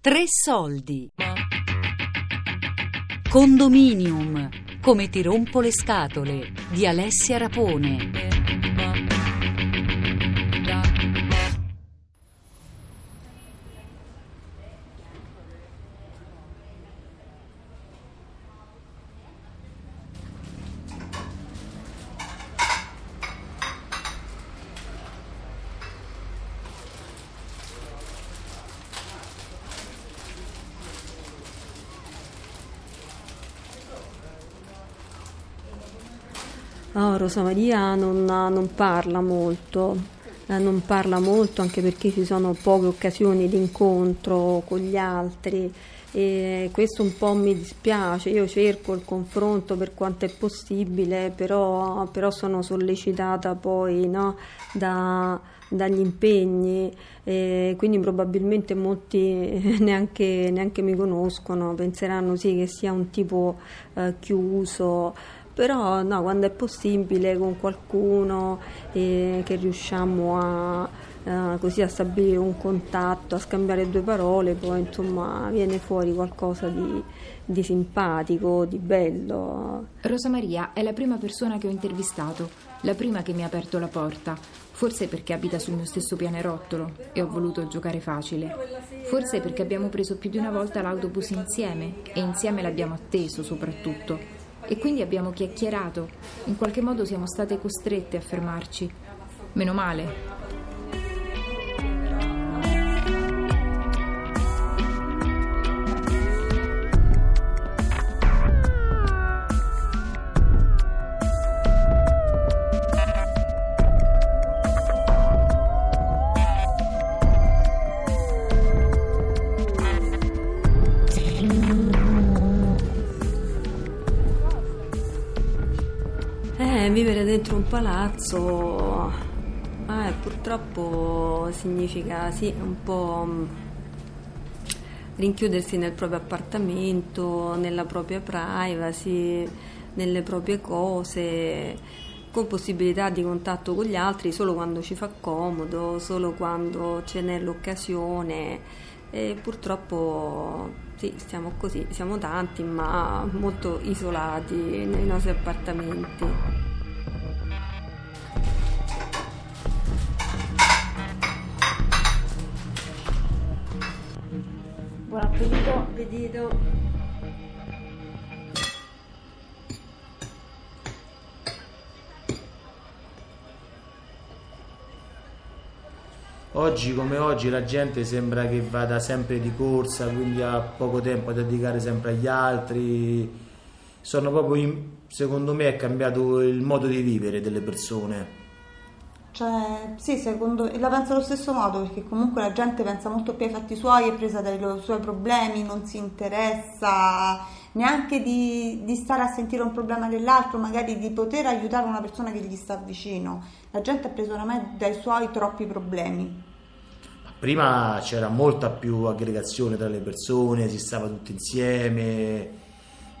Tre soldi. Condominium. Come ti rompo le scatole di Alessia Rapone. No, Rosa Maria non, non parla molto, eh, non parla molto anche perché ci sono poche occasioni di incontro con gli altri e questo un po' mi dispiace, io cerco il confronto per quanto è possibile, però, però sono sollecitata poi no, da, dagli impegni, e quindi probabilmente molti neanche, neanche, mi conoscono, penseranno sì che sia un tipo eh, chiuso però no, quando è possibile con qualcuno eh, che riusciamo a, eh, così a stabilire un contatto, a scambiare due parole, poi insomma viene fuori qualcosa di, di simpatico, di bello. Rosa Maria è la prima persona che ho intervistato, la prima che mi ha aperto la porta. Forse perché abita sul mio stesso pianerottolo e ho voluto giocare facile. Forse perché abbiamo preso più di una volta l'autobus insieme e insieme l'abbiamo atteso soprattutto e quindi abbiamo chiacchierato. In qualche modo siamo state costrette a fermarci. Meno male, vivere dentro un palazzo eh, purtroppo significa sì, un po' mm, rinchiudersi nel proprio appartamento, nella propria privacy, nelle proprie cose, con possibilità di contatto con gli altri solo quando ci fa comodo, solo quando ce n'è l'occasione. E purtroppo sì, stiamo così, siamo tanti ma molto isolati nei nostri appartamenti. Appetito. Oggi come oggi la gente sembra che vada sempre di corsa, quindi ha poco tempo da dedicare sempre agli altri. Sono proprio, secondo me, è cambiato il modo di vivere delle persone. Cioè, sì, secondo, la penso allo stesso modo perché comunque la gente pensa molto più ai fatti suoi, è presa dai suoi problemi, non si interessa neanche di, di, stare a sentire un problema dell'altro, magari di poter aiutare una persona che gli sta vicino. La gente è presa oramai dai suoi troppi problemi. Prima c'era molta più aggregazione tra le persone, si stava tutti insieme.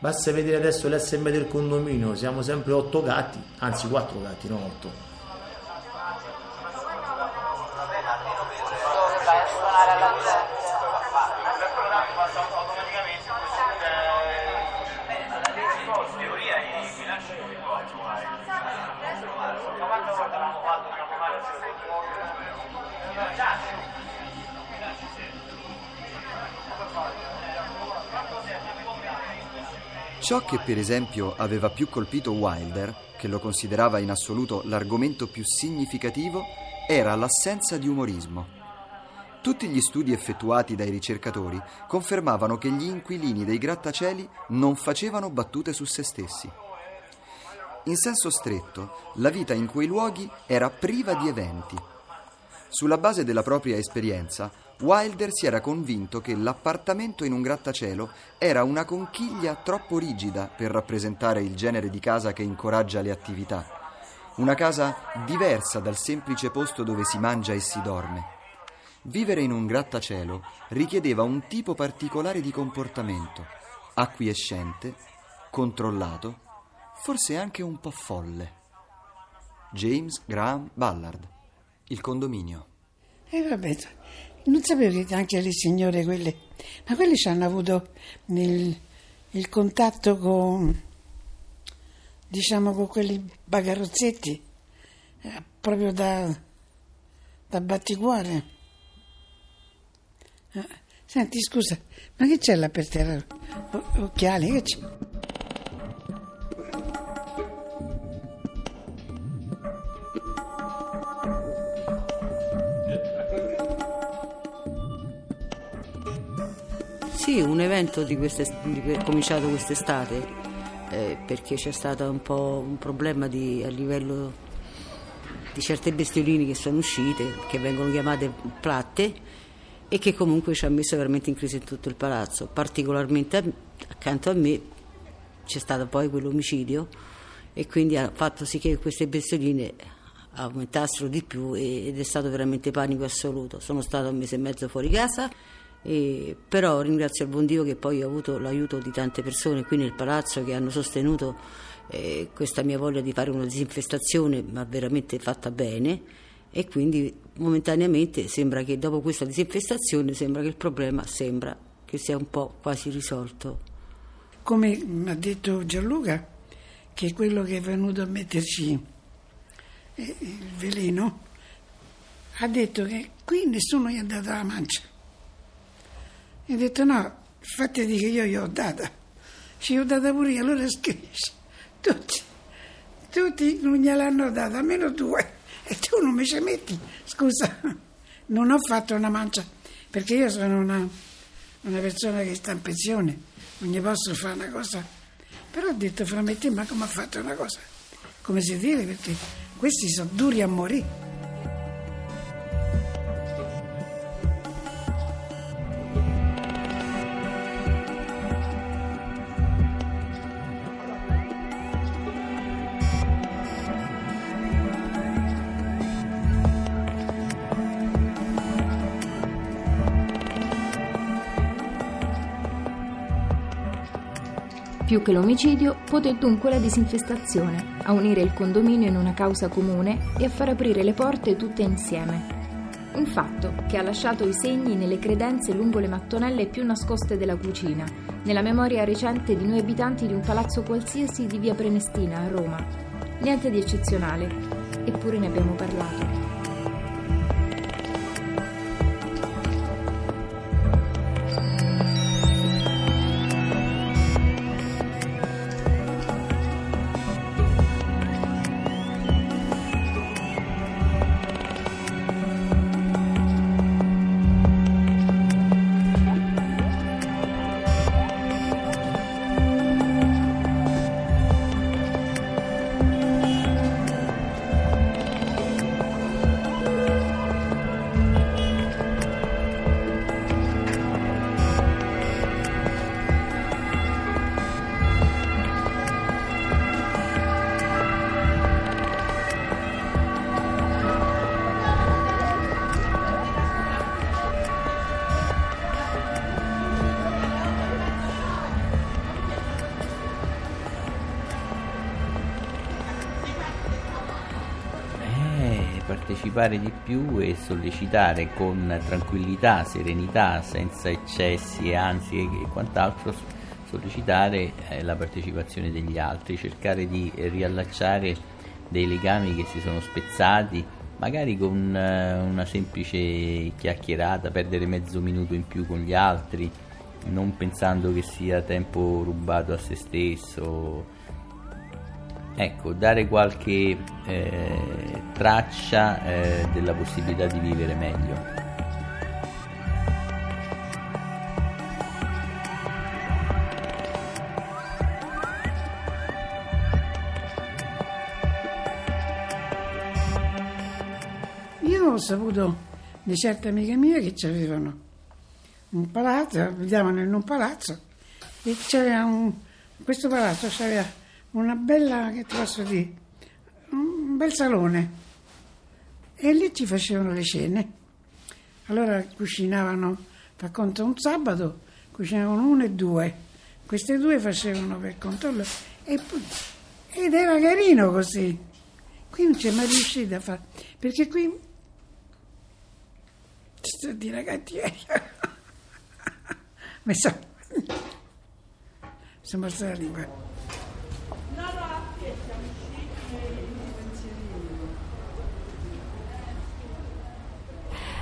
Basta vedere adesso l'SM del condominio, siamo sempre otto gatti, anzi quattro gatti, non otto Ciò che per esempio aveva più colpito Wilder, che lo considerava in assoluto l'argomento più significativo, era l'assenza di umorismo. Tutti gli studi effettuati dai ricercatori confermavano che gli inquilini dei grattacieli non facevano battute su se stessi. In senso stretto, la vita in quei luoghi era priva di eventi. Sulla base della propria esperienza, Wilder si era convinto che l'appartamento in un grattacielo era una conchiglia troppo rigida per rappresentare il genere di casa che incoraggia le attività. Una casa diversa dal semplice posto dove si mangia e si dorme. Vivere in un grattacielo richiedeva un tipo particolare di comportamento, acquiescente, controllato, forse anche un po' folle. James Graham Ballard, Il condominio. E vabbè, Non sapevo che anche le signore quelle, ma quelle ci hanno avuto nel, il contatto con, diciamo, con quelli bagarozzetti, eh, proprio da, da batticuore. Eh, senti, scusa, ma che c'è là per terra? O- occhiali, che c'è? Un evento di di cominciato quest'estate, eh, perché c'è stato un po' un problema di- a livello di certe bestioline che sono uscite, che vengono chiamate platte, e che comunque ci ha messo veramente in crisi in tutto il palazzo. Particolarmente accanto a me c'è stato poi quell'omicidio e quindi ha fatto sì che queste bestioline aumentassero di più ed è stato veramente panico assoluto. Sono stato un mese e mezzo fuori casa, e- però ringrazio il buon Dio che poi ho avuto l'aiuto di tante persone qui nel palazzo che hanno sostenuto eh, questa mia voglia di fare una disinfestazione, ma veramente fatta bene. E quindi momentaneamente sembra che dopo questa disinfestazione sembra che il problema sembra che sia un po' quasi risolto. come ha detto Gianluca, che quello che è venuto a metterci eh, il veleno, ha detto che qui nessuno gli ha dato la mancia. E ha detto no, fate di che io gli ho data. Ci ho data pure io, allora scrisse. Tutti, tutti non gliel'hanno data, almeno due. E tu non mi ci metti. Scusa, non ho fatto una mancia, perché io sono una, una persona che sta in pensione, non gli posso fare una cosa. Però ho detto fra me te, ma come ha fatto una cosa? Come si deve? Perché questi sono duri a morire. Più che l'omicidio, poté dunque la disinfestazione, a unire il condominio in una causa comune e a far aprire le porte tutte insieme. Un fatto che ha lasciato i segni nelle credenze lungo le mattonelle più nascoste della cucina, nella memoria recente di noi abitanti di un palazzo qualsiasi di via Prenestina a Roma. Niente di eccezionale, eppure ne abbiamo parlato. Partecipare di più e sollecitare con tranquillità, serenità, senza eccessi e ansie e quant'altro, sollecitare eh, la partecipazione degli altri, cercare di riallacciare dei legami che si sono spezzati, magari con eh, una semplice chiacchierata, perdere mezzo minuto in più con gli altri, non pensando che sia tempo rubato a se stesso. Ecco, dare qualche eh, traccia eh, della possibilità di vivere meglio. Io ho saputo di certe amiche mie che avevano un palazzo, vivevano in un palazzo e c'era un, questo palazzo c'aveva una bella, che ti posso dire, un bel salone e lì ci facevano le cene. Allora cucinavano, per conto un sabato, cucinavano uno e due, queste due facevano per conto loro e ed era carino così. Qui non c'è mai riuscita a fare, perché qui sto di cattiveria. Mi sono... sono morsa la lingua.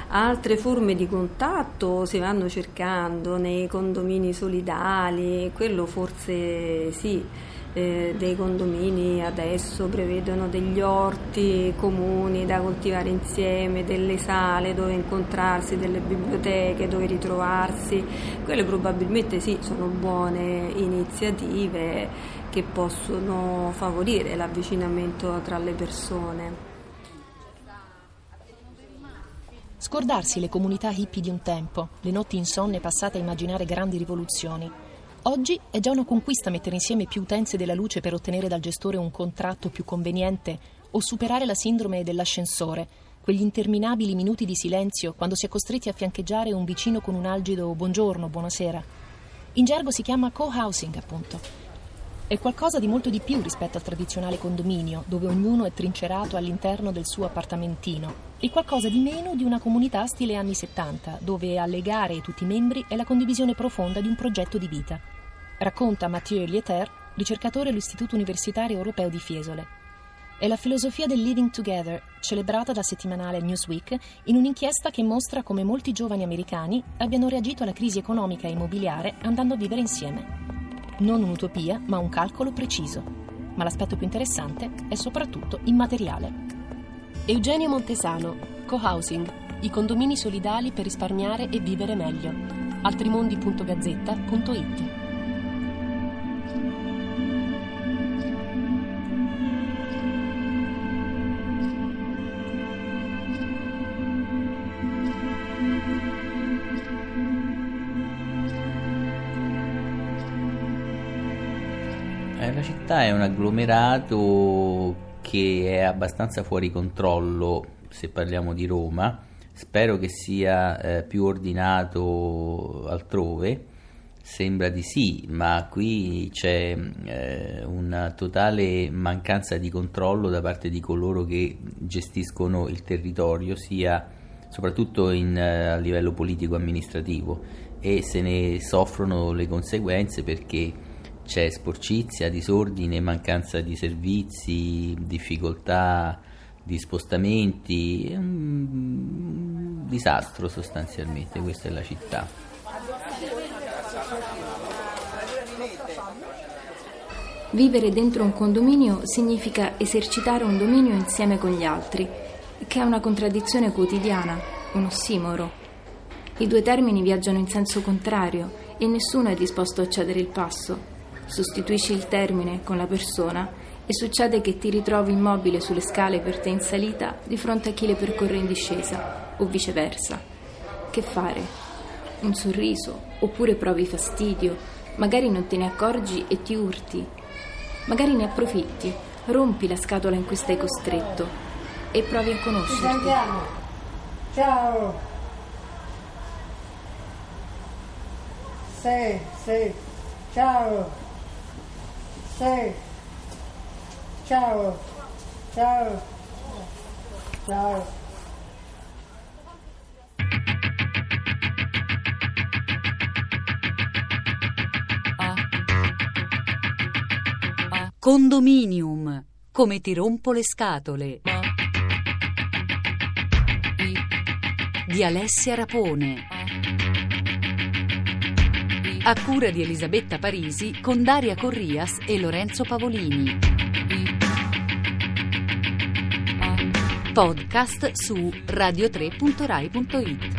Altre forme di contatto si vanno cercando nei condomini solidali, quello forse sì, eh, dei condomini adesso prevedono degli orti comuni da coltivare insieme, delle sale dove incontrarsi, delle biblioteche dove ritrovarsi, quelle probabilmente sì sono buone iniziative che possono favorire l'avvicinamento tra le persone. Scordarsi le comunità hippie di un tempo, le notti insonne passate a immaginare grandi rivoluzioni. Oggi è già una conquista mettere insieme più utenze della luce per ottenere dal gestore un contratto più conveniente o superare la sindrome dell'ascensore, quegli interminabili minuti di silenzio quando si è costretti a fiancheggiare un vicino con un algido buongiorno, buonasera. In gergo si chiama co-housing, appunto è qualcosa di molto di più rispetto al tradizionale condominio, dove ognuno è trincerato all'interno del suo appartamentino, e qualcosa di meno di una comunità stile anni 70, dove a legare tutti i membri è la condivisione profonda di un progetto di vita. Racconta Mathieu Lieter, ricercatore all'Istituto Universitario Europeo di Fiesole. È la filosofia del living together, celebrata dal settimanale Newsweek in un'inchiesta che mostra come molti giovani americani abbiano reagito alla crisi economica e immobiliare andando a vivere insieme. Non un'utopia, ma un calcolo preciso. Ma l'aspetto più interessante è soprattutto immateriale. Eugenio Montesano, Co-Housing, i condomini solidali per risparmiare e vivere meglio. Altrimondi.gazzetta.it la città è un agglomerato che è abbastanza fuori controllo se parliamo di Roma, spero che sia eh, più ordinato altrove, sembra di sì, ma qui c'è eh, una totale mancanza di controllo da parte di coloro che gestiscono il territorio, sia soprattutto in, eh, a livello politico-amministrativo. E se ne soffrono le conseguenze perché c'è sporcizia, disordine, mancanza di servizi, difficoltà di spostamenti, è un disastro sostanzialmente, questa è la città. Vivere dentro un condominio significa esercitare un dominio insieme con gli altri, che è una contraddizione quotidiana, un ossimoro. I due termini viaggiano in senso contrario e nessuno è disposto a cedere il passo sostituisci il termine con la persona e succede che ti ritrovi immobile sulle scale per te in salita di fronte a chi le percorre in discesa o viceversa. Che fare? Un sorriso oppure provi fastidio, magari non te ne accorgi e ti urti, magari ne approfitti, rompi la scatola in cui stai costretto e provi a conoscerti. Ciao! Sì, sì, ciao! Sei. Ciao. Ciao. Ciao. Condominium. Come ti rompo le scatole. Di Alessia Rapone a cura di Elisabetta Parisi con Daria Corrias e Lorenzo Pavolini. Podcast su radio3.rai.it